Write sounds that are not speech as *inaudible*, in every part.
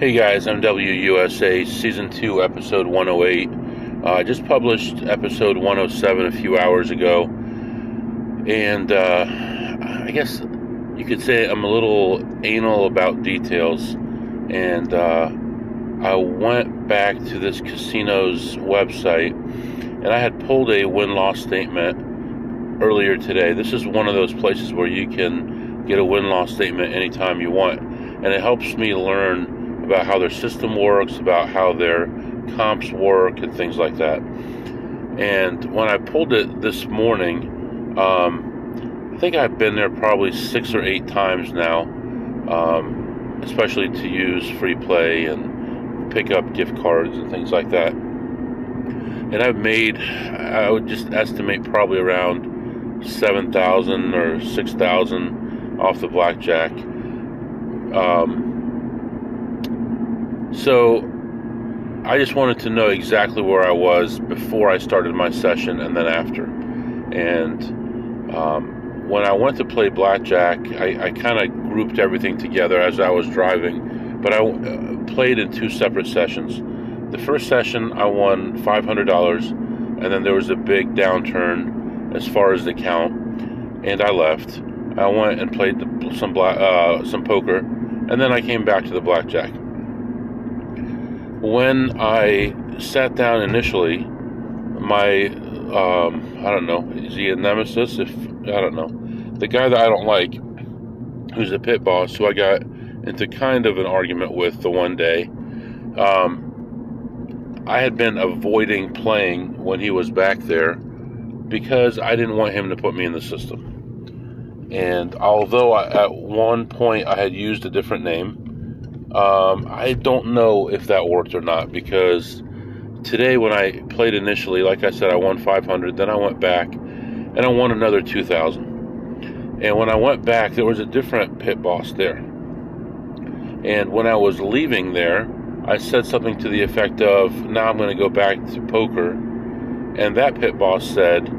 Hey guys, I'm WUSA Season 2, Episode 108. Uh, I just published Episode 107 a few hours ago, and uh, I guess you could say I'm a little anal about details. And uh, I went back to this casino's website, and I had pulled a win loss statement earlier today. This is one of those places where you can get a win loss statement anytime you want, and it helps me learn about how their system works, about how their comps work, and things like that. And when I pulled it this morning, um, I think I've been there probably six or eight times now, um, especially to use free play and pick up gift cards and things like that. And I've made, I would just estimate probably around 7,000 or 6,000 off the blackjack. Um, so I just wanted to know exactly where I was before I started my session and then after. And um, when I went to play blackjack, I, I kind of grouped everything together as I was driving, but I uh, played in two separate sessions. The first session, I won $500, and then there was a big downturn as far as the count, and I left. I went and played the, some black, uh, some poker, and then I came back to the blackjack when I sat down initially, my um, I don't know, is he a nemesis? If I don't know, the guy that I don't like, who's a pit boss, who I got into kind of an argument with the one day. Um, I had been avoiding playing when he was back there because I didn't want him to put me in the system. And although I, at one point I had used a different name, um, I don't know if that worked or not because today when I played initially, like I said, I won 500. Then I went back and I won another 2,000. And when I went back, there was a different pit boss there. And when I was leaving there, I said something to the effect of, "Now I'm going to go back to poker." And that pit boss said,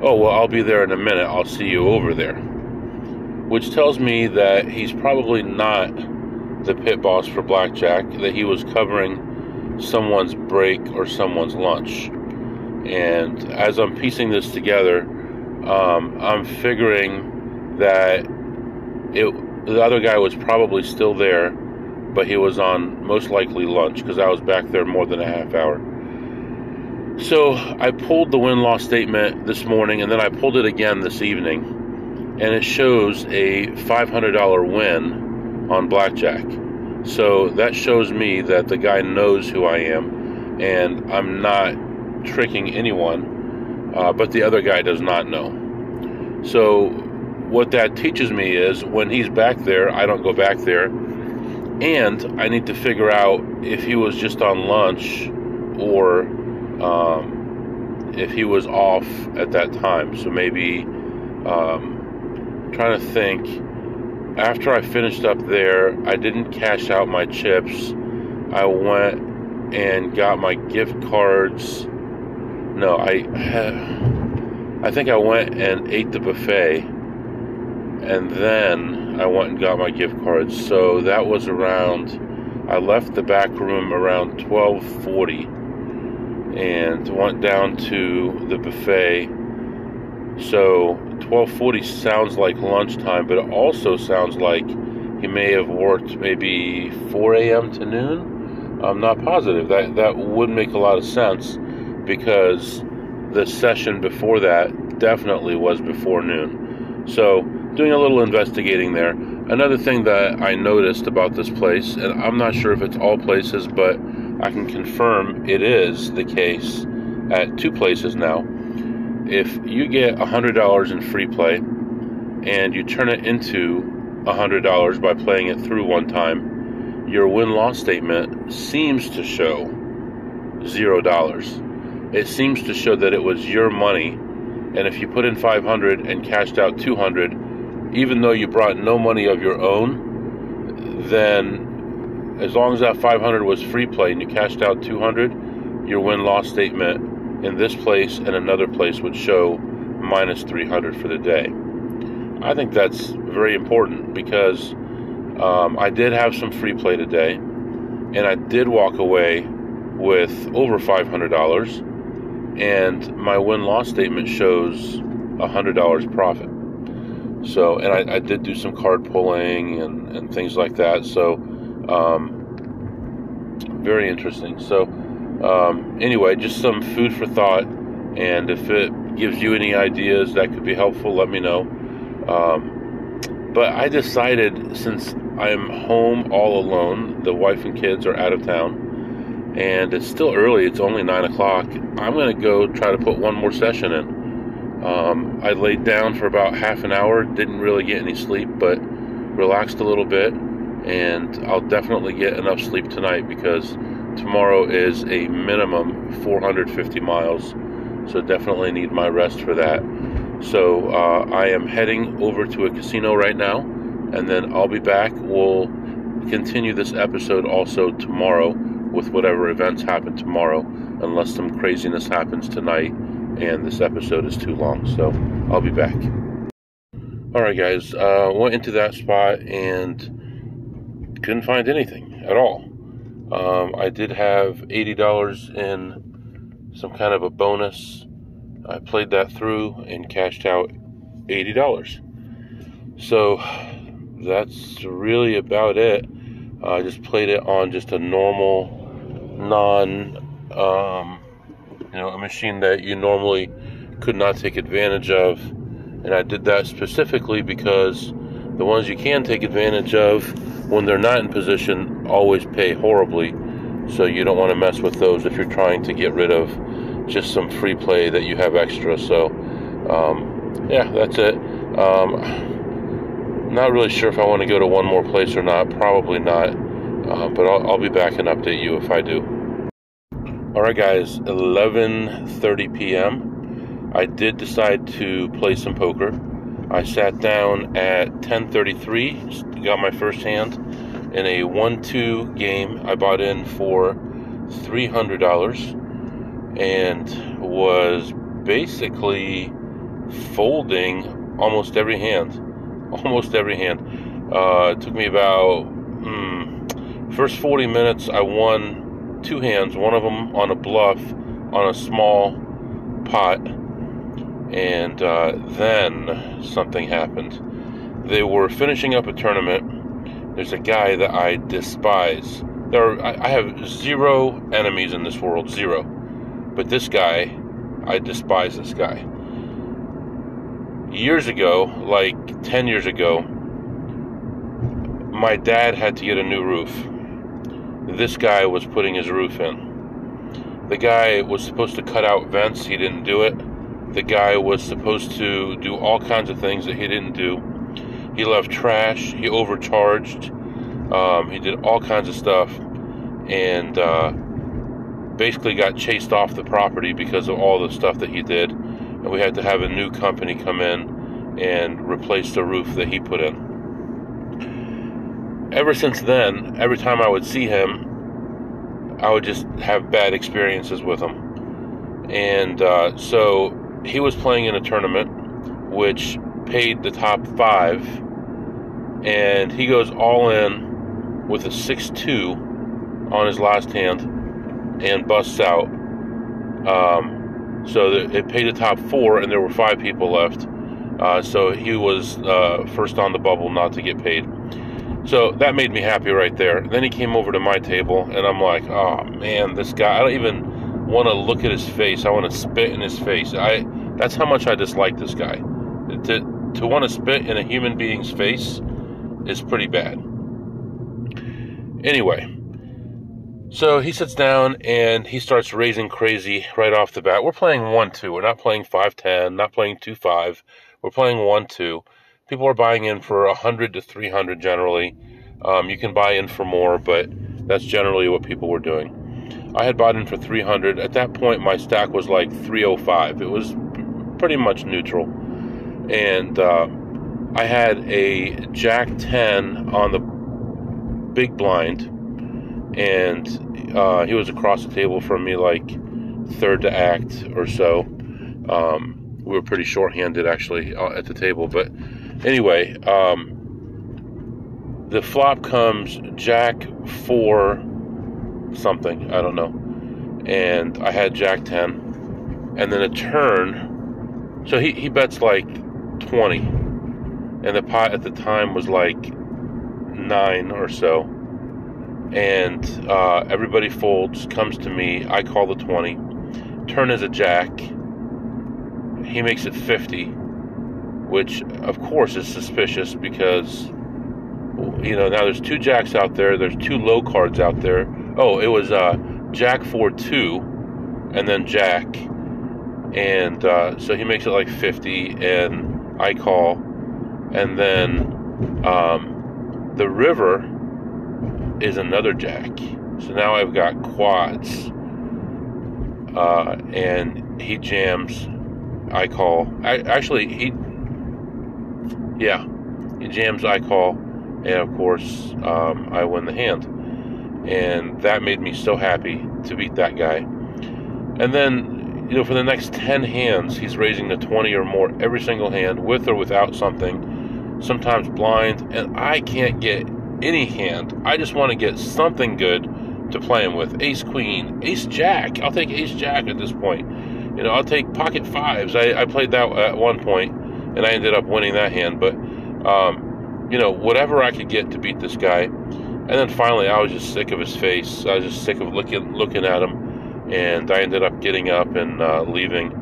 "Oh well, I'll be there in a minute. I'll see you over there." Which tells me that he's probably not the pit boss for blackjack that he was covering someone's break or someone's lunch. And as I'm piecing this together, um, I'm figuring that it, the other guy was probably still there, but he was on most likely lunch because I was back there more than a half hour. So I pulled the win loss statement this morning and then I pulled it again this evening, and it shows a $500 win on blackjack. So that shows me that the guy knows who I am and I'm not tricking anyone, uh, but the other guy does not know. So what that teaches me is when he's back there, I don't go back there. And I need to figure out if he was just on lunch or um, if he was off at that time. So maybe um, trying to think after I finished up there, I didn't cash out my chips. I went and got my gift cards. No, I *sighs* I think I went and ate the buffet and then I went and got my gift cards. So that was around I left the back room around 12:40 and went down to the buffet. So 12:40 sounds like lunchtime, but it also sounds like he may have worked maybe 4 a.m. to noon. I'm not positive. That that would make a lot of sense because the session before that definitely was before noon. So doing a little investigating there. Another thing that I noticed about this place, and I'm not sure if it's all places, but I can confirm it is the case at two places now if you get $100 in free play and you turn it into $100 by playing it through one time, your win loss statement seems to show $0. It seems to show that it was your money, and if you put in 500 and cashed out 200, even though you brought no money of your own, then as long as that 500 was free play and you cashed out 200, your win loss statement in this place and another place would show minus 300 for the day. I think that's very important because um, I did have some free play today, and I did walk away with over $500, and my win loss statement shows $100 profit. So, and I, I, did do some card pulling and, and things like that. So, um, very interesting. So, um, anyway, just some food for thought. And if it gives you any ideas that could be helpful, let me know. Um, but I decided since I'm home all alone, the wife and kids are out of town, and it's still early, it's only 9 o'clock, I'm going to go try to put one more session in. Um, I laid down for about half an hour, didn't really get any sleep, but relaxed a little bit, and I'll definitely get enough sleep tonight because tomorrow is a minimum 450 miles, so definitely need my rest for that. So uh, I am heading over to a casino right now, and then I'll be back. We'll continue this episode also tomorrow with whatever events happen tomorrow, unless some craziness happens tonight and this episode is too long. So I'll be back. All right, guys. Uh, went into that spot and couldn't find anything at all. Um, I did have eighty dollars in some kind of a bonus. I played that through and cashed out eighty dollars. So that's really about it. I just played it on just a normal, non um, you know, a machine that you normally could not take advantage of. And I did that specifically because the ones you can take advantage of when they're not in position always pay horribly. So you don't want to mess with those if you're trying to get rid of just some free play that you have extra. So, um, yeah, that's it. Um, not really sure if I want to go to one more place or not. Probably not. Uh, but I'll, I'll be back and update you if I do. All right, guys, 11:30 p.m. I did decide to play some poker. I sat down at 10:33, got my first hand in a 1-2 game. I bought in for $300 and was basically folding almost every hand. *laughs* Almost every hand. Uh, it took me about hmm, first 40 minutes. I won two hands, one of them on a bluff on a small pot, and uh, then something happened. They were finishing up a tournament. There's a guy that I despise. There, are, I have zero enemies in this world, zero. But this guy, I despise this guy. Years ago, like 10 years ago, my dad had to get a new roof this guy was putting his roof in. The guy was supposed to cut out vents, he didn't do it. The guy was supposed to do all kinds of things that he didn't do. He left trash, he overcharged, um, he did all kinds of stuff, and uh, basically got chased off the property because of all the stuff that he did. And we had to have a new company come in and replace the roof that he put in ever since then, every time I would see him, I would just have bad experiences with him. And uh, so he was playing in a tournament which paid the top five, and he goes all in with a 6 2 on his last hand and busts out. Um, so it paid the top four, and there were five people left. Uh, so he was uh, first on the bubble not to get paid. So that made me happy right there. Then he came over to my table, and I'm like, oh man, this guy. I don't even want to look at his face. I want to spit in his face. I. That's how much I dislike this guy. To to want to spit in a human being's face is pretty bad. Anyway, so he sits down and he starts raising crazy right off the bat. We're playing 1 2. We're not playing 5 10, not playing 2 5. We're playing 1 2 people are buying in for 100 to 300 generally. Um, you can buy in for more, but that's generally what people were doing. I had bought in for 300. At that point, my stack was like 305. It was pretty much neutral. And uh, I had a Jack 10 on the big blind, and uh, he was across the table from me, like third to act or so. Um, we were pretty short-handed actually uh, at the table, but Anyway, um, the flop comes Jack four something. I don't know. And I had Jack 10. And then a turn. So he, he bets like 20. And the pot at the time was like 9 or so. And uh, everybody folds, comes to me. I call the 20. Turn is a Jack. He makes it 50. Which, of course, is suspicious because you know, now there's two jacks out there. There's two low cards out there. Oh, it was uh, Jack 4 2 and then Jack. And uh, so he makes it like 50, and I call. And then um, the river is another Jack. So now I've got quads. Uh, and he jams. I call. I, actually, he. Yeah. He jams. I call and of course um, I win the hand, and that made me so happy to beat that guy. And then, you know, for the next ten hands, he's raising the twenty or more every single hand, with or without something, sometimes blind, and I can't get any hand. I just want to get something good to play him with. Ace Queen, Ace Jack. I'll take Ace Jack at this point. You know, I'll take Pocket Fives. I, I played that at one point, and I ended up winning that hand, but. Um, you know, whatever I could get to beat this guy. And then finally, I was just sick of his face. I was just sick of looking looking at him, and I ended up getting up and uh, leaving.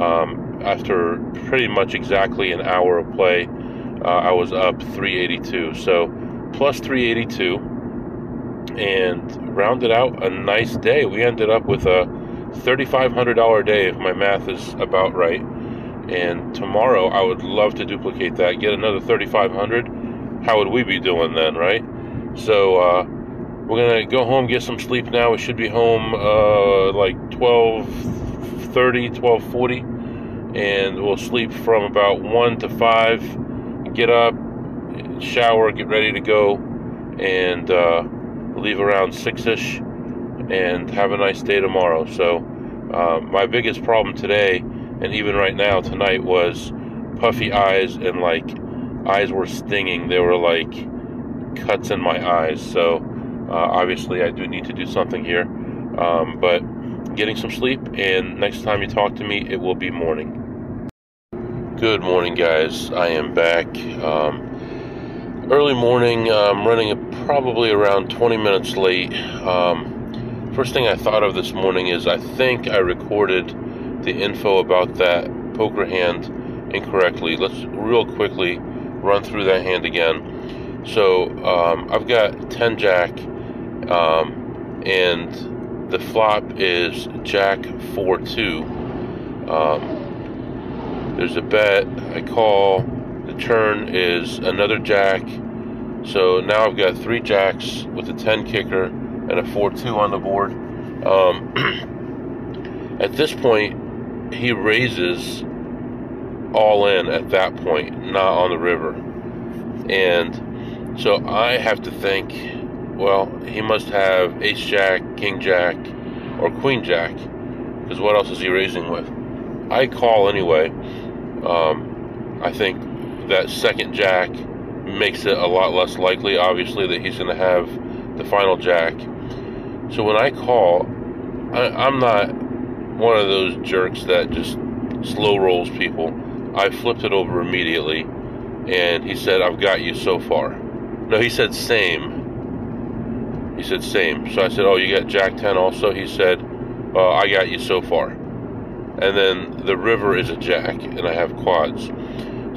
Um, after pretty much exactly an hour of play, uh, I was up 382. So plus 382, and rounded out a nice day. We ended up with a $3,500 day, if my math is about right. And tomorrow, I would love to duplicate that, get another 3,500 how would we be doing then, right? So uh, we're gonna go home, get some sleep now. We should be home uh, like 12:30, 12:40, and we'll sleep from about one to five. Get up, shower, get ready to go, and uh, leave around six-ish, and have a nice day tomorrow. So uh, my biggest problem today, and even right now tonight, was puffy eyes and like eyes were stinging. They were like cuts in my eyes. So uh, obviously, I do need to do something here. Um, but getting some sleep, and next time you talk to me, it will be morning. Good morning, guys. I am back. Um, early morning. I'm running probably around 20 minutes late. Um, first thing I thought of this morning is I think I recorded the info about that poker hand incorrectly. Let's real quickly run through that hand again. So um, I've got 10 jack, um, and the flop is jack 4 2. Um, there's a bet, I call, the turn is another jack. So now I've got three jacks with a 10 kicker and a 4 2 on the board. Um, *clears throat* at this point, he raises all in at that point, not on the river. And so I have to think, well, he must have ace jack, king jack, or queen jack, because what else is he raising with? I call anyway. Um, I think that second jack makes it a lot less likely, obviously, that he's going to have the final jack. So when I call, I, I'm not one of those jerks that just slow rolls people. I flipped it over immediately, and he said, I've got you so far. No, he said, same. He said, same. So I said, Oh, you got Jack 10 also? He said, uh, I got you so far. And then the river is a Jack, and I have quads.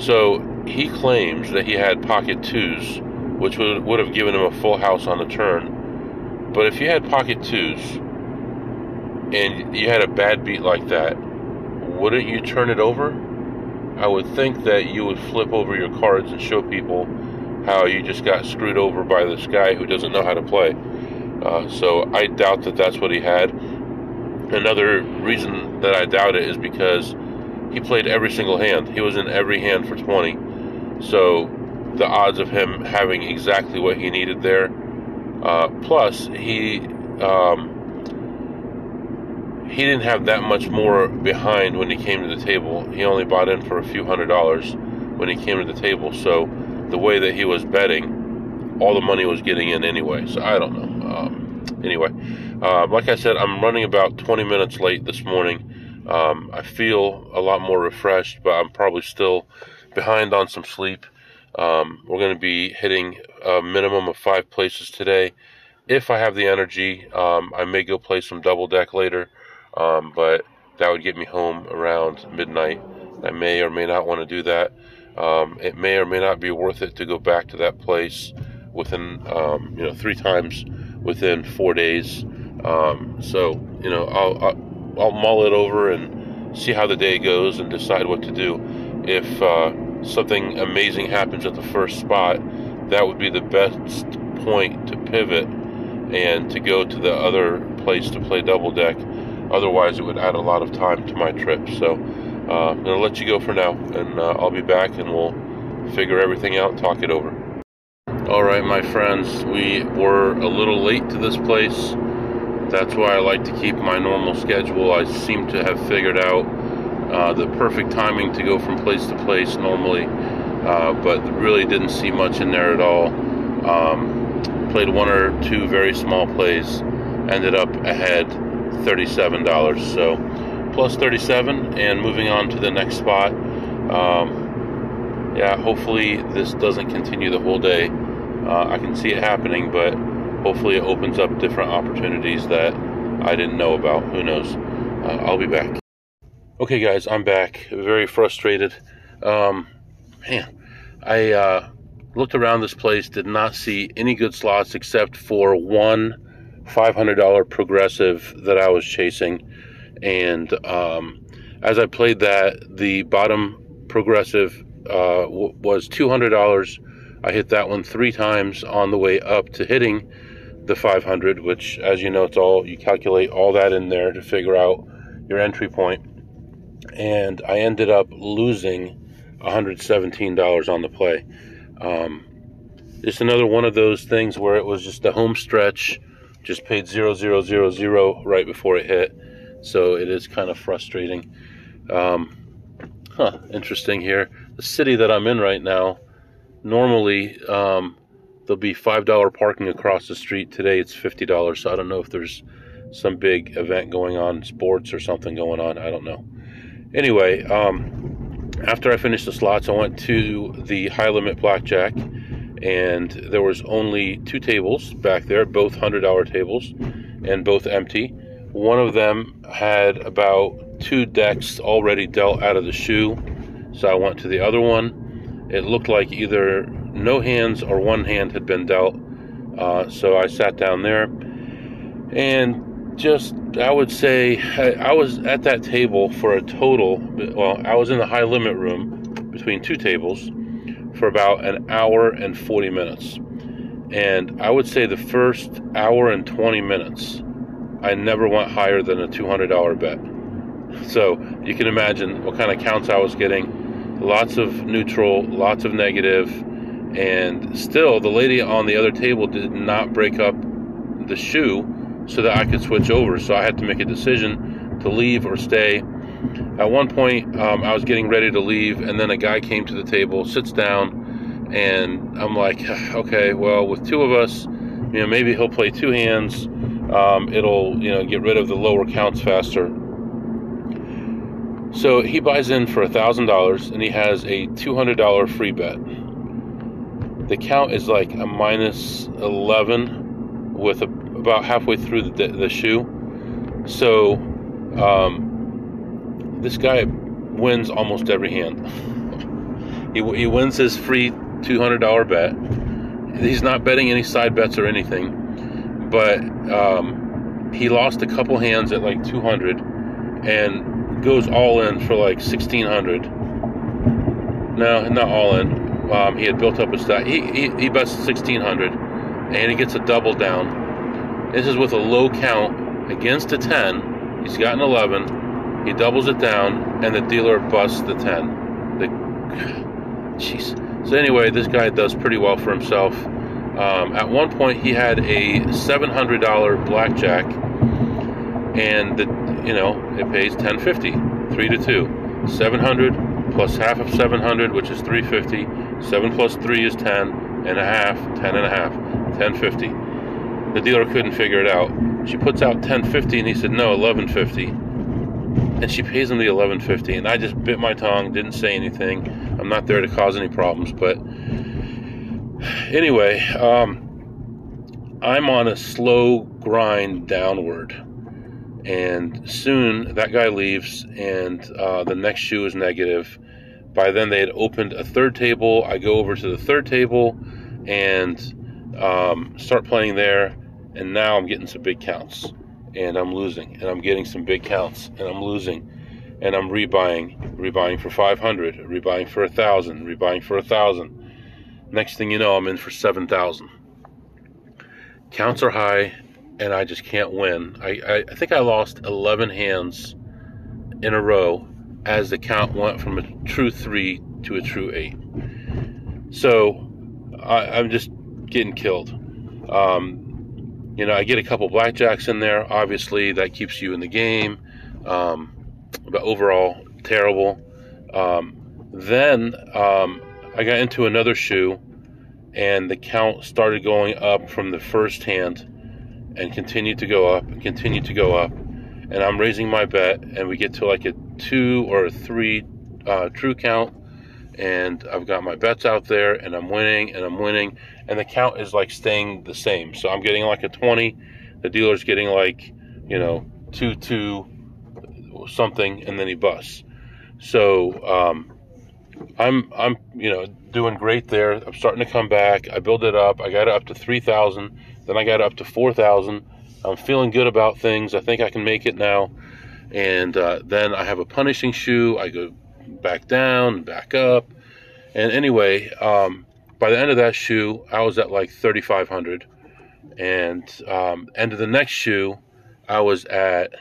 So he claims that he had pocket twos, which would, would have given him a full house on the turn. But if you had pocket twos, and you had a bad beat like that, wouldn't you turn it over? I would think that you would flip over your cards and show people how you just got screwed over by this guy who doesn't know how to play. Uh, so I doubt that that's what he had. Another reason that I doubt it is because he played every single hand. He was in every hand for 20. So the odds of him having exactly what he needed there. Uh, plus, he um, he didn't have that much more behind when he came to the table. He only bought in for a few hundred dollars when he came to the table. So the way that he was betting, all the money was getting in anyway. So I don't know. Um, anyway, uh, like I said, I'm running about 20 minutes late this morning. Um, I feel a lot more refreshed, but I'm probably still behind on some sleep. Um, we're going to be hitting a minimum of five places today. If I have the energy, um, I may go play some double deck later, um, but that would get me home around midnight. I may or may not want to do that. Um, it may or may not be worth it to go back to that place within, um, you know, three times within four days. Um, so, you know, I'll, I'll, I'll, mull it over and see how the day goes and decide what to do. If uh, something amazing happens at the first spot, that would be the best point to pivot and to go to the other place to play double deck. Otherwise, it would add a lot of time to my trip. So, uh, I'm going to let you go for now, and uh, I'll be back and we'll figure everything out, talk it over. All right, my friends, we were a little late to this place. That's why I like to keep my normal schedule. I seem to have figured out uh, the perfect timing to go from place to place normally, uh, but really didn't see much in there at all. Um, played one or two very small plays, ended up ahead $37. So plus 37 and moving on to the next spot. Um, yeah, hopefully this doesn't continue the whole day. Uh, I can see it happening, but hopefully it opens up different opportunities that I didn't know about. Who knows? Uh, I'll be back. Okay, guys, I'm back. Very frustrated. Um, man, I uh, looked around this place, did not see any good slots except for one $500 progressive that I was chasing and um, as I played that, the bottom progressive uh, w- was two hundred dollars. I hit that one three times on the way up to hitting the 500, which, as you know, it's all you calculate all that in there to figure out your entry point. And I ended up losing $117 on the play. Um, just another one of those things where it was just a home stretch, just paid zero zero zero zero right before it hit so it is kind of frustrating. Um, huh, interesting here. The city that I'm in right now, normally um, there'll be $5 parking across the street. Today it's $50, so I don't know if there's some big event going on, sports or something going on. I don't know. Anyway, um, after I finished the slots, I went to the high limit blackjack, and there was only two tables back there, both $100 tables, and both empty. One of them had about two decks already dealt out of the shoe, so I went to the other one. It looked like either no hands or one hand had been dealt, uh, so I sat down there and just I would say I was at that table for a total. Well, I was in the high limit room between two tables for about an hour and 40 minutes. And I would say the first hour and 20 minutes I never went higher than a $200 bet. So you can imagine what kind of counts I was getting. Lots of neutral, lots of negative, and still the lady on the other table did not break up the shoe so that I could switch over. So I had to make a decision to leave or stay. At one point, um, I was getting ready to leave, and then a guy came to the table, sits down, and I'm like, *sighs* okay, well, with two of us, you know, maybe he'll play two hands um, it'll you know get rid of the lower counts faster. So he buys in for a thousand dollars and he has a two hundred dollar free bet. The count is like a minus eleven with a, about halfway through the, the shoe. So um, this guy wins almost every hand. he, he wins his free two hundred dollar bet. He's not betting any side bets or anything but um, he lost a couple hands at like 200 and goes all in for like 1600 no not all in. Um, he had built up a stack he, he, he bets 1600 and he gets a double down. This is with a low count against a 10 he's got an 11 he doubles it down and the dealer busts the 10 the *sighs* jeez. So anyway this guy does pretty well for himself um, at one point, he had a $700 blackjack, and the you know it pays 1050, three to two, 700 plus half of 700, which is 350. Seven plus three is 10 and a half, 10 and a half, 1050. The dealer couldn't figure it out. She puts out 1050 and he said, no, 1150. And she pays him the 1150 and I just bit my tongue, didn't say anything. I'm not there to cause any problems, but anyway, um, I'm on a slow grind downward. And soon that guy leaves, and uh, the next shoe is negative. By then, they had opened a third table. I go over to the third table and um, start playing there. And now I'm getting some big counts, and I'm losing. And I'm getting some big counts, and I'm losing. And I'm rebuying, rebuying for 500, rebuying for a thousand, rebuying for a thousand. Next thing you know, I'm in for 7,000 counts are high and I just can't win. I, I, I, think I lost 11 hands in a row as the count went from a true three to a true eight. So I, am just getting killed. Um, you know, I get a couple blackjacks in there. Obviously, that keeps you in the game. Um, but overall, terrible. Um, then um, I got into another shoe and the count started going up from the first hand and continued to go up and continued to go up. And i'm raising my bet and we get to like a two or a three uh, true count. And i've got my bets out there and i'm winning and i'm winning. And the count is like staying the same. So i'm getting like a 20 the dealer's getting like you know two two something and then he busts. So um, I'm I'm you know doing great there. I'm starting to come back. I build it up. I got it up to three thousand. Then I got it up to four thousand. I'm feeling good about things. I think I can make it now. And uh, then I have a punishing shoe. I go back down, back up. And anyway, um, by the end of that shoe, I was at like 3,500. And um, end of the next shoe, I was at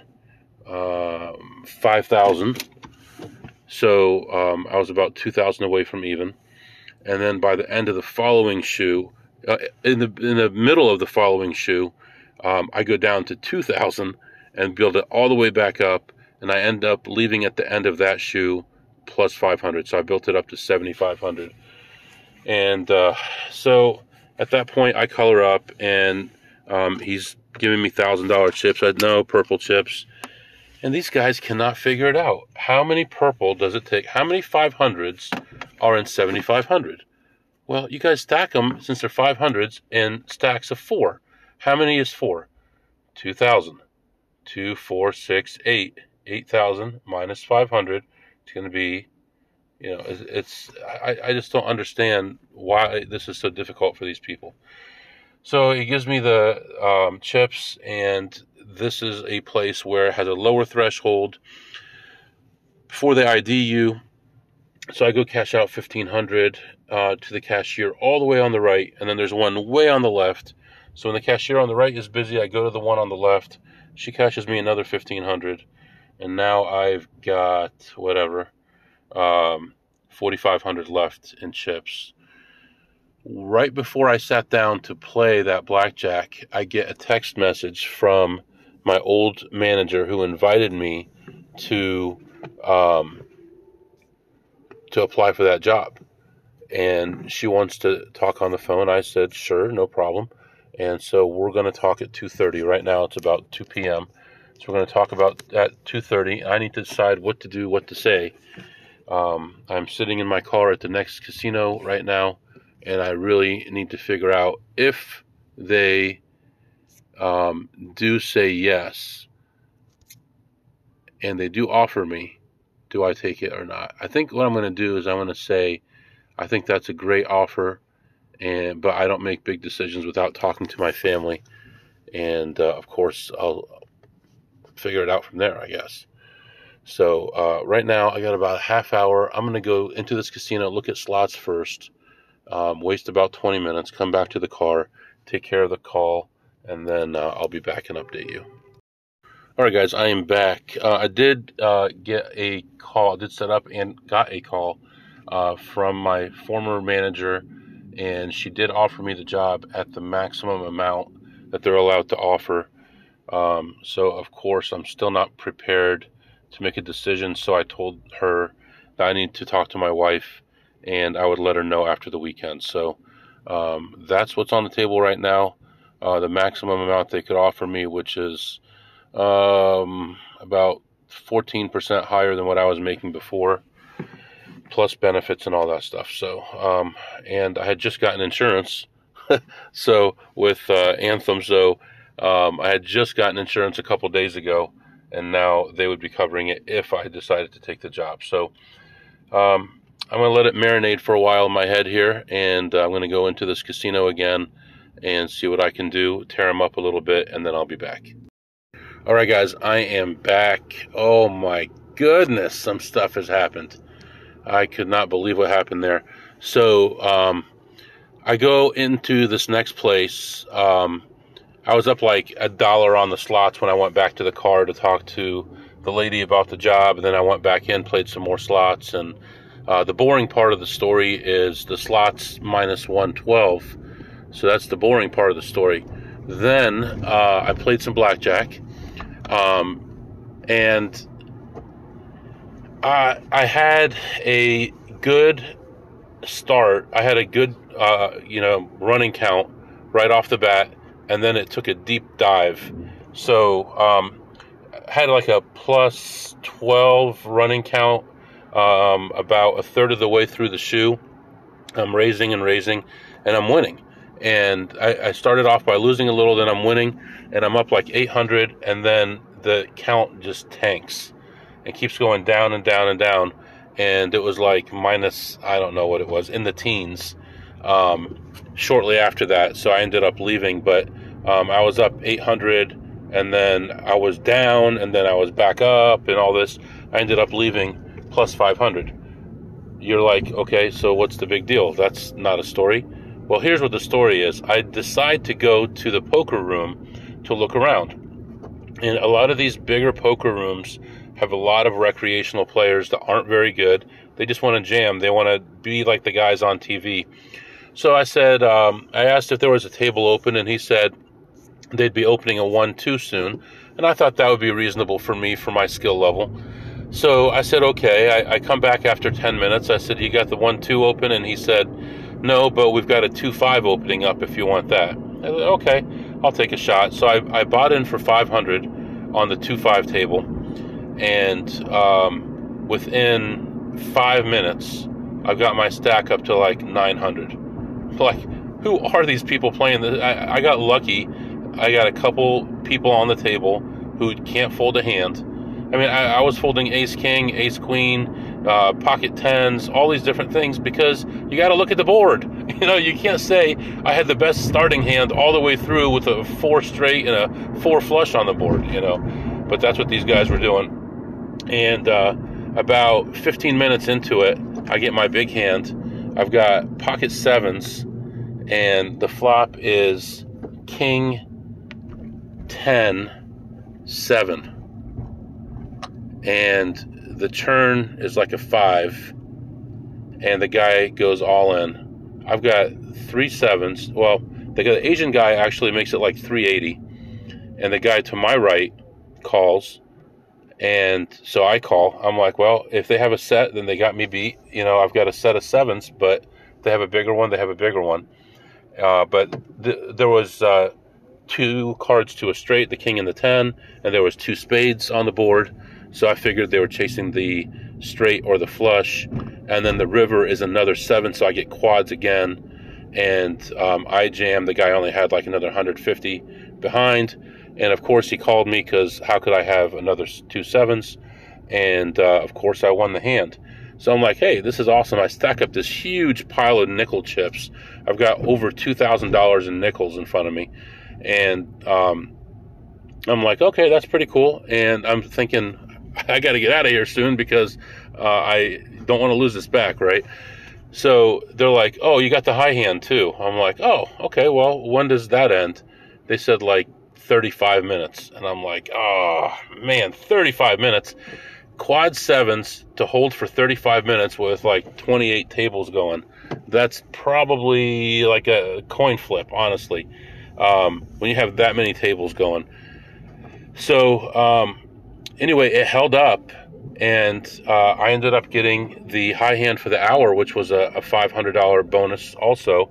uh, 5,000 so um, I was about 2,000 away from even. And then by the end of the following shoe, uh, in the in the middle of the following shoe, um, I go down to 2,000 and build it all the way back up, and I end up leaving at the end of that shoe plus 500. So I built it up to 7,500. And uh, so at that point, I color up, and um, he's giving me thousand dollar chips. I had no purple chips. And these guys cannot figure it out. How many purple does it take? How many 500s are in 7,500? Well, you guys stack them since they're 500s in stacks of four. How many is four? 2,000. 2, 4, 6, 8. 8,000 minus 500 It's going to be, you know, it's, it's I, I just don't understand why this is so difficult for these people. So it gives me the um, chips and this is a place where it has a lower threshold before they ID you. So I go cash out 1500 uh, to the cashier all the way on the right, and then there's one way on the left. So when the cashier on the right is busy, I go to the one on the left. She cashes me another 1500 and now I've got whatever um, 4500 left in chips right before I sat down to play that blackjack, I get a text message from my old manager who invited me to um, to apply for that job, and she wants to talk on the phone. I said, "Sure, no problem." And so we're going to talk at 2:30. Right now it's about 2 p.m. So we're going to talk about at 2:30. I need to decide what to do, what to say. Um, I'm sitting in my car at the next casino right now, and I really need to figure out if they um, do say yes and they do offer me, do I take it or not? I think what I'm going to do is I'm going to say, I think that's a great offer, and but I don't make big decisions without talking to my family, and uh, of course I'll figure it out from there, I guess. So uh, right now I got about a half hour. I'm going to go into this casino, look at slots first, um, waste about 20 minutes, come back to the car, take care of the call, and then uh, I'll be back and update you. All right, guys, I am back. Uh, I did uh, get a call, did set up and got a call uh, from my former manager, and she did offer me the job at the maximum amount that they're allowed to offer. Um, so, of course, I'm still not prepared to make a decision. So, I told her that I need to talk to my wife, and I would let her know after the weekend. So, um, that's what's on the table right now. Uh, the maximum amount they could offer me, which is um, about 14% higher than what I was making before, plus benefits and all that stuff. So, um, and I had just gotten insurance. *laughs* so with uh, Anthem, so um, I had just gotten insurance a couple days ago, and now they would be covering it if I decided to take the job. So um, I'm going to let it marinate for a while in my head here, and uh, I'm going to go into this casino again and see what I can do, tear them up a little bit, and then I'll be back. All right, guys, I am back. Oh my goodness, some stuff has happened. I could not believe what happened there. So, um, I go into this next place. Um, I was up like a dollar on the slots when I went back to the car to talk to the lady about the job, and then I went back in, played some more slots, and uh, the boring part of the story is the slots minus 112. So that's the boring part of the story. Then uh, I played some blackjack um, and I, I had a good start. I had a good, uh, you know, running count right off the bat, and then it took a deep dive. So um, had like a plus 12 running count um, about a third of the way through the shoe. I'm raising and raising, and I'm winning and I, I, started off by losing a little, then I'm winning, and I'm up like 800, and then the count just tanks and keeps going down and down and down, and it was like minus I don't know what it was in the teens. Um, shortly after that, so I ended up leaving, but um, I was up 800, and then I was down, and then I was back up, and all this. I ended up leaving plus 500. You're like, okay, so what's the big deal? That's not a story well, here's what the story is I decide to go to the poker room to look around. And a lot of these bigger poker rooms have a lot of recreational players that aren't very good. They just want to jam, they want to be like the guys on TV. So I said, um, I asked if there was a table open, and he said they'd be opening a 1 2 soon. And I thought that would be reasonable for me for my skill level. So I said, okay. I, I come back after 10 minutes. I said, You got the 1 2 open? And he said, no, but we've got a 2.5 opening up if you want that. Said, okay, I'll take a shot. So I, I bought in for 500 on the 2.5 table, and um, within five minutes, I've got my stack up to like 900. Like, who are these people playing this? I, I got lucky. I got a couple people on the table who can't fold a hand. I mean, I, I was folding ace king, ace queen, uh, pocket tens, all these different things because you got to look at the board. *laughs* You know, you can't say I had the best starting hand all the way through with a four straight and a four flush on the board. You know, but that's what these guys were doing. And uh, about 15 minutes into it, I get my big hand. I've got pocket sevens, and the flop is king 10 7 and the turn is like a five, and the guy goes all in. I've got three sevens. Well, the, the Asian guy actually makes it like 380, and the guy to my right calls, and so I call. I'm like, well, if they have a set, then they got me beat. You know, I've got a set of sevens, but they have a bigger one. They have a bigger one. Uh, but th- there was uh, two cards to a straight, the king and the ten, and there was two spades on the board. So I figured they were chasing the straight or the flush. And then the river is another seven, so I get quads again. And um, I jam. The guy only had like another 150 behind. And of course, he called me because how could I have another two sevens? And uh, of course, I won the hand. So I'm like, hey, this is awesome. I stack up this huge pile of nickel chips. I've got over $2,000 in nickels in front of me. And um, I'm like, okay, that's pretty cool. And I'm thinking, I got to get out of here soon because uh, I don't want to lose this back, right? So they're like, oh, you got the high hand too. I'm like, oh, okay, well, when does that end? They said like 35 minutes. And I'm like, oh, man, 35 minutes. Quad sevens to hold for 35 minutes with like 28 tables going. That's probably like a coin flip, honestly, um, when you have that many tables going. So, um, anyway, it held up, and uh, I ended up getting the high hand for the hour, which was a, a $500 bonus also.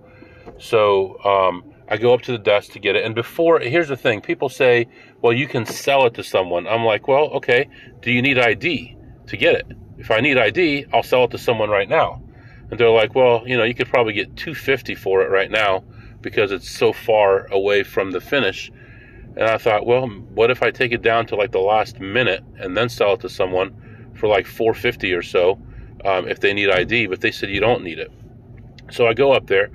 So um, I go up to the desk to get it. And before, here's the thing people say, well, you can sell it to someone. I'm like, well, okay, do you need ID to get it? If I need ID, I'll sell it to someone right now. And they're like, well, you know, you could probably get 250 for it right now because it's so far away from the finish. And I thought, well, what if I take it down to like the last minute and then sell it to someone for like 450 or so um, if they need ID? But they said you don't need it. So I go up there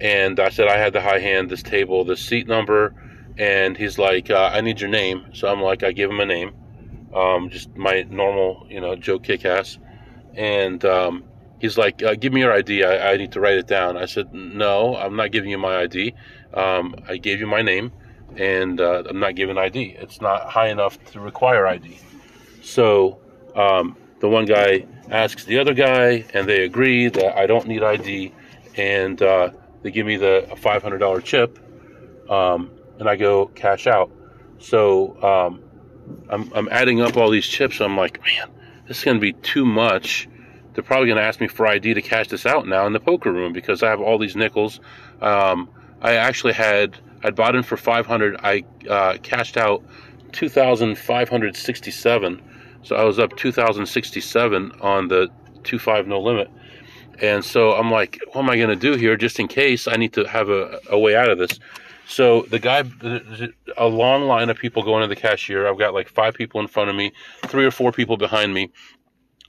and I said I had the high hand, this table, this seat number, and he's like, uh, I need your name. So I'm like, I give him a name, um, just my normal, you know, Joe Kickass, and um, he's like, uh, give me your ID. I, I, need to write it down. I said, no, I'm not giving you my ID. Um, I gave you my name, and uh, I'm not giving ID. It's not high enough to require ID. So um, the one guy asks the other guy, and they agree that I don't need ID, and uh, they give me the $500 chip, um, and I go cash out. So um, I'm, I'm adding up all these chips. I'm like, man, this is going to be too much they're probably going to ask me for ID to cash this out now in the poker room because I have all these nickels. Um, I actually had I'd bought in for 500. I uh, cashed out 2,567, so I was up 2,067 on the two five no limit. And so I'm like, what am I going to do here, just in case I need to have a, a way out of this? So the guy, a long line of people going to the cashier. I've got like five people in front of me, three or four people behind me.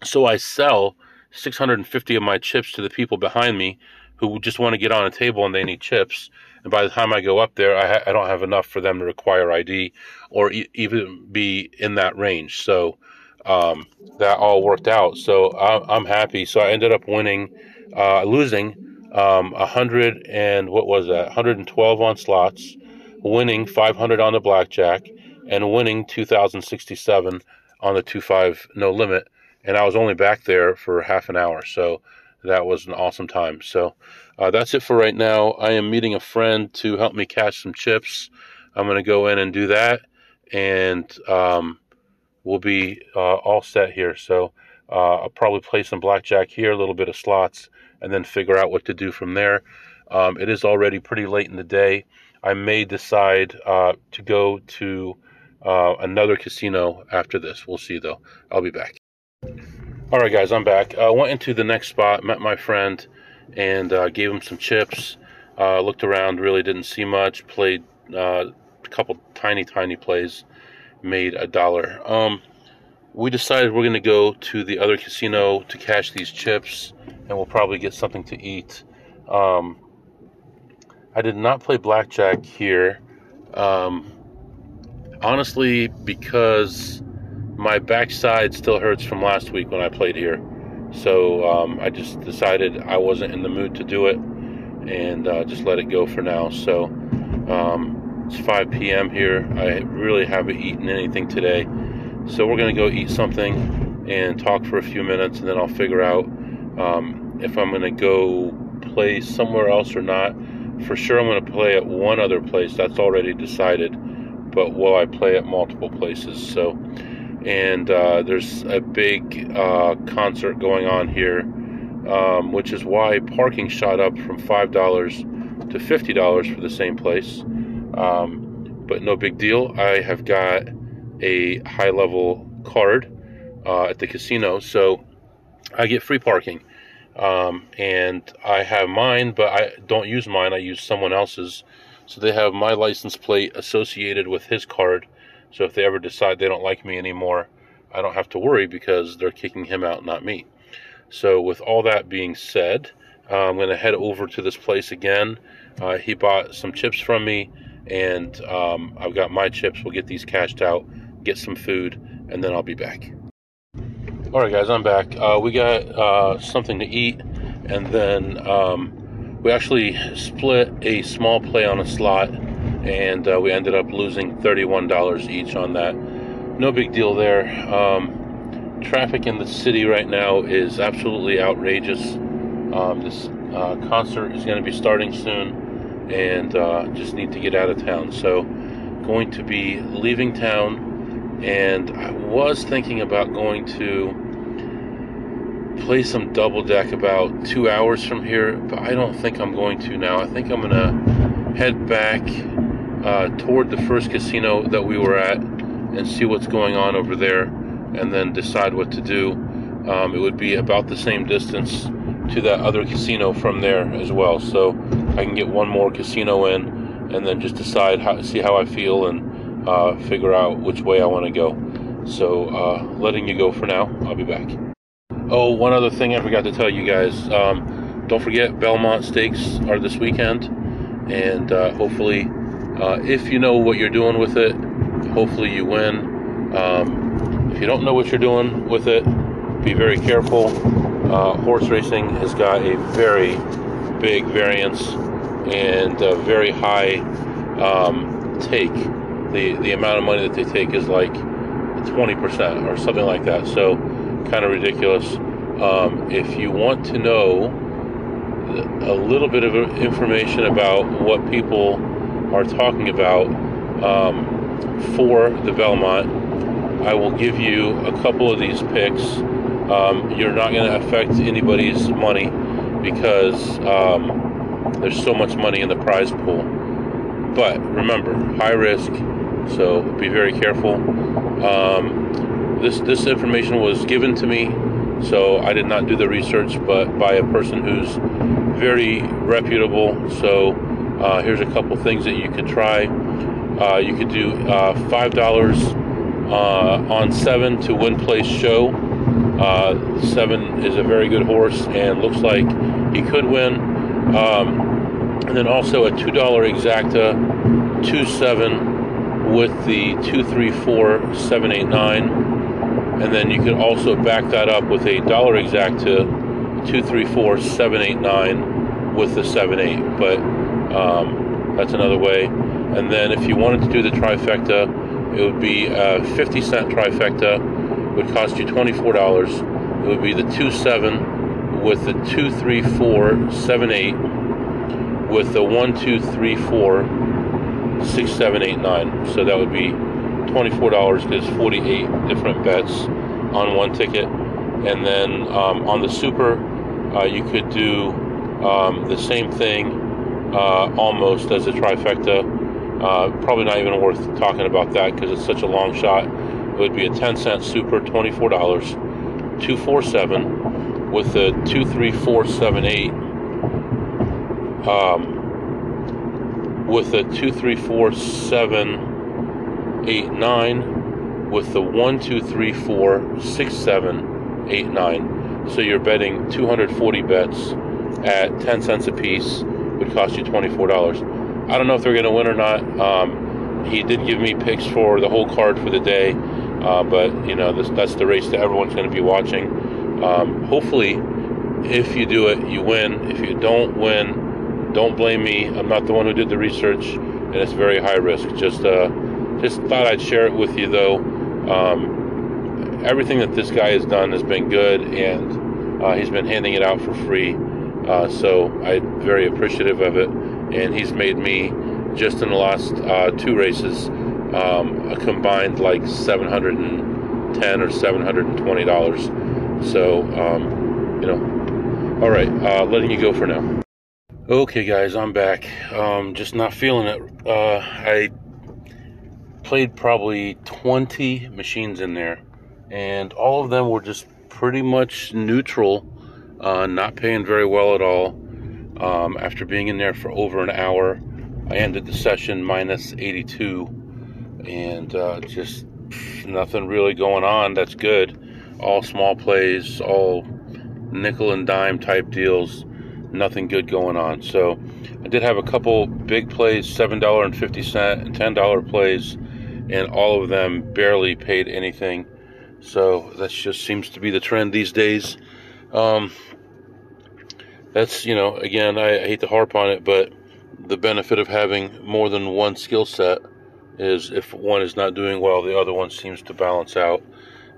So I sell 650 of my chips to the people behind me who just want to get on a table and they need chips. And by the time I go up there, I, ha- I don't have enough for them to require ID or e- even be in that range. So um, that all worked out. So I- am happy. So I ended up winning, uh, losing um, 100 and what was that? 112 on slots, winning 500 on the blackjack, and winning 2,067 on the 2-5 no limit and I was only back there for half an hour. So that was an awesome time. So uh, that's it for right now. I am meeting a friend to help me catch some chips. I'm going to go in and do that, and um, we'll be uh, all set here. So uh, I'll probably play some blackjack here, a little bit of slots, and then figure out what to do from there. Um, it is already pretty late in the day. I may decide uh, to go to uh, another casino after this. We'll see, though. I'll be back. All right, guys, I'm back. I uh, went into the next spot, met my friend, and uh, gave him some chips. Uh, looked around, really didn't see much. Played uh, a couple tiny, tiny plays, made a dollar. Um, we decided we're going to go to the other casino to cash these chips, and we'll probably get something to eat. Um, I did not play blackjack here, um, honestly, because my backside still hurts from last week when I played here. So um, I just decided I wasn't in the mood to do it and uh, just let it go for now. So um, it's 5 p.m. here. I really haven't eaten anything today. So we're going to go eat something and talk for a few minutes and then I'll figure out um, if I'm going to go play somewhere else or not. For sure, I'm going to play at one other place. That's already decided. But will I play at multiple places? So and uh, there's a big uh, concert going on here, um, which is why parking shot up from five dollars to fifty dollars for the same place. Um, but no big deal. I have got a high level card uh, at the casino, so I get free parking. Um, and I have mine, but I don't use mine. I use someone else's. So they have my license plate associated with his card so if they ever decide they don't like me anymore, I don't have to worry because they're kicking him out, not me. So with all that being said, uh, I'm going to head over to this place again. Uh, he bought some chips from me, and um, I've got my chips. We'll get these cashed out, get some food, and then I'll be back. All right, guys, I'm back. Uh, we got uh, something to eat, and then um, we actually split a small play on a slot and uh, we ended up losing $31 each on that. No big deal there. Um, traffic in the city right now is absolutely outrageous. Um, this uh, concert is going to be starting soon, and uh, just need to get out of town. So, going to be leaving town, and I was thinking about going to play some double deck about two hours from here, but I don't think I'm going to now. I think I'm going to head back uh, toward the first casino that we were at and see what's going on over there and then decide what to do. Um, it would be about the same distance to that other casino from there as well. So I can get one more casino in and then just decide how see how I feel and uh, figure out which way I want to go. So uh, letting you go for now. I'll be back. Oh, one other thing I forgot to tell you guys. Um, don't forget Belmont Stakes are this weekend, and uh, hopefully, uh, if you know what you're doing with it, hopefully you win. Um, if you don't know what you're doing with it, be very careful. Uh, horse racing has got a very big variance and very high um, take. The the amount of money that they take is like 20% or something like that. So kind of ridiculous. Um, if you want to know a little bit of information about what people are talking about um, for the Belmont, I will give you a couple of these picks. Um, you're not going to affect anybody's money because um, there's so much money in the prize pool. But remember, high risk, so be very careful. Um, this this information was given to me, so I did not do the research, but by a person who's very reputable. So uh, here's a couple things that you could try. Uh, you could do uh, five dollars uh, on seven to win place show. Uh, seven is a very good horse and looks like he could win. Um, and then also a two dollar exacta, two seven with the 234789 and then you can also back that up with a dollar exacta 234789 with the 78 but um, that's another way. And then if you wanted to do the trifecta it would be a 50 cent trifecta would cost you $24 it would be the 2 7 with the 23478 with the 1234 six, seven, eight, nine. So that would be twenty-four dollars. Because forty-eight different bets on one ticket, and then um, on the super, uh, you could do um, the same thing uh, almost as a trifecta. Uh, probably not even worth talking about that because it's such a long shot. It would be a 10 cent super, $24, 247 with the 23478. Um, with a 234789 with the 12346789. So you're betting 240 bets at 10 cents a piece would cost you $24. I don't know if they're going to win or not. Um, he did give me picks for the whole card for the day, uh, but you know this, that's the race that everyone's going to be watching. Um, hopefully, if you do it, you win. If you don't win, don't blame me. I'm not the one who did the research, and it's very high risk. Just, uh, just thought I'd share it with you, though. Um, everything that this guy has done has been good, and uh, he's been handing it out for free. Uh, so I'm very appreciative of it, and he's made me just in the last uh, two races um, a combined like 710 or 720 dollars. So, um, you know, all right, uh, letting you go for now. Okay, guys, I'm back. Um, just not feeling it. Uh, I played probably 20 machines in there, and all of them were just pretty much neutral, uh, not paying very well at all. Um, after being in there for over an hour, I ended the session minus 82, and uh, just nothing really going on. That's good. All small plays, all nickel and dime type deals nothing good going on. So I did have a couple big plays, $7.50 and $10 plays, and all of them barely paid anything. So that just seems to be the trend these days. Um, that's, you know, again, I, I hate to harp on it, but the benefit of having more than one skill set is if one is not doing well, the other one seems to balance out.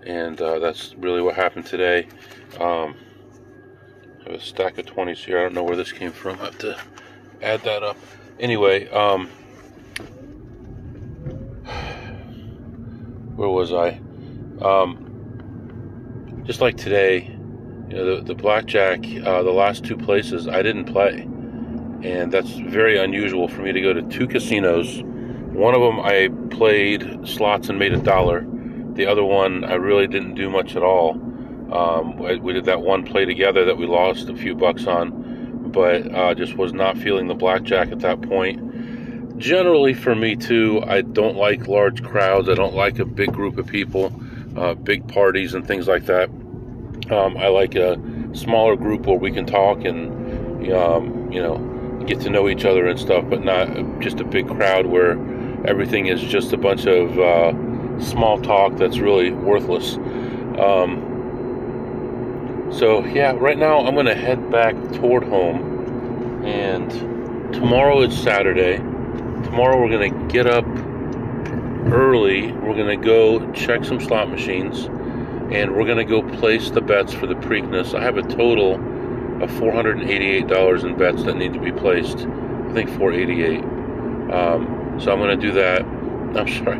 And uh, that's really what happened today. Um, have a stack of 20s here. I don't know where this came from. I have to add that up. Anyway, um, where was I? Um, just like today, you know, the, the blackjack, uh, the last two places, I didn't play. and that's very unusual for me to go to two casinos. One of them I played slots and made a dollar. The other one I really didn't do much at all. Um, we did that one play together that we lost a few bucks on, but uh, just was not feeling the blackjack at that point. Generally, for me too, I don't like large crowds. I don't like a big group of people, uh, big parties, and things like that. Um, I like a smaller group where we can talk and um, you know get to know each other and stuff, but not just a big crowd where everything is just a bunch of uh, small talk that's really worthless. Um, so yeah, right now I'm gonna head back toward home, and tomorrow is Saturday. Tomorrow we're gonna get up early. We're gonna go check some slot machines, and we're gonna go place the bets for the Preakness. I have a total of $488 in bets that need to be placed. I think 488. Um, so I'm gonna do that. *laughs* I'm sorry,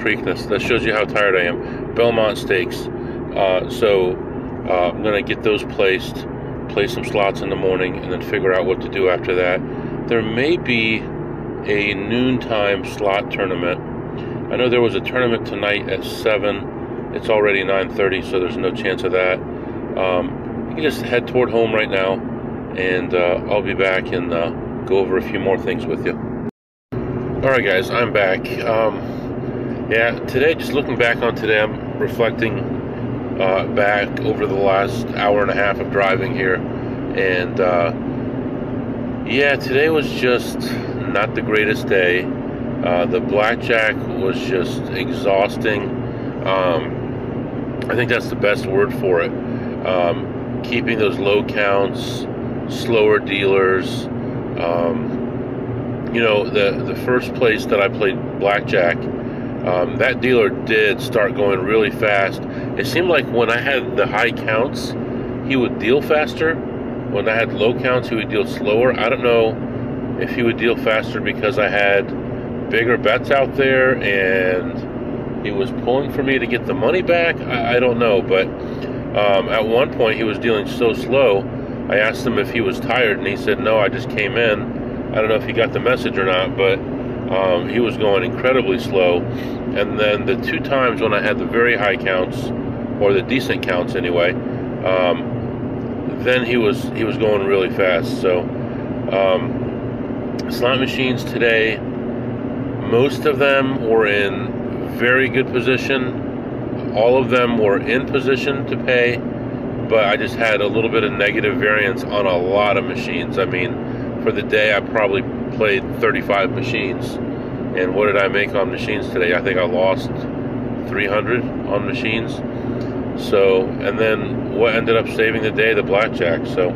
Preakness. That shows you how tired I am. Belmont Stakes. Uh, so uh, I'm going to get those placed, play some slots in the morning, and then figure out what to do after that. There may be a noontime slot tournament. I know there was a tournament tonight at 7. It's already 9.30, so there's no chance of that. Um, you can just head toward home right now, and uh, I'll be back and uh, go over a few more things with you. Alright guys, I'm back. Um, yeah, today, just looking back on today, I'm reflecting uh, back over the last hour and a half of driving here. And uh, yeah, today was just not the greatest day. Uh, the blackjack was just exhausting. Um, I think that's the best word for it. Um, keeping those low counts, slower dealers. Um, you know, the the first place that I played blackjack um, that dealer did start going really fast. It seemed like when I had the high counts, he would deal faster. When I had low counts, he would deal slower. I don't know if he would deal faster because I had bigger bets out there and he was pulling for me to get the money back. I, I don't know, but um, at one point he was dealing so slow. I asked him if he was tired, and he said, No, I just came in. I don't know if he got the message or not, but um, he was going incredibly slow. And then the two times when I had the very high counts, or the decent counts anyway, um, then he was he was going really fast. So um, slot machines today, most of them were in very good position. All of them were in position to pay, but I just had a little bit of negative variance on a lot of machines. I mean, for the day, I probably played 35 machines. And what did I make on machines today? I think I lost 300 on machines. So, and then what ended up saving the day? The blackjack. So,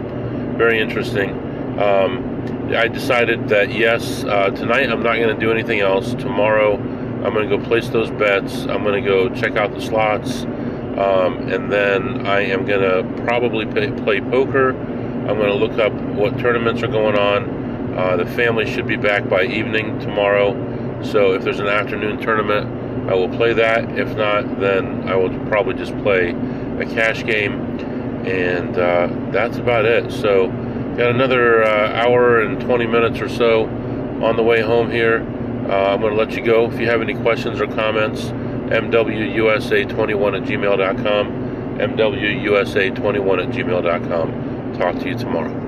very interesting. Um, I decided that yes, uh, tonight I'm not going to do anything else. Tomorrow I'm going to go place those bets. I'm going to go check out the slots. Um, and then I am going to probably pay, play poker. I'm going to look up what tournaments are going on. Uh, the family should be back by evening tomorrow, so if there's an afternoon tournament, I will play that. If not, then I will probably just play a cash game, and uh, that's about it. So, got another uh, hour and 20 minutes or so on the way home here. Uh, I'm going to let you go. If you have any questions or comments, mwusa21 at gmail.com, mwusa21 at gmail.com. Talk to you tomorrow.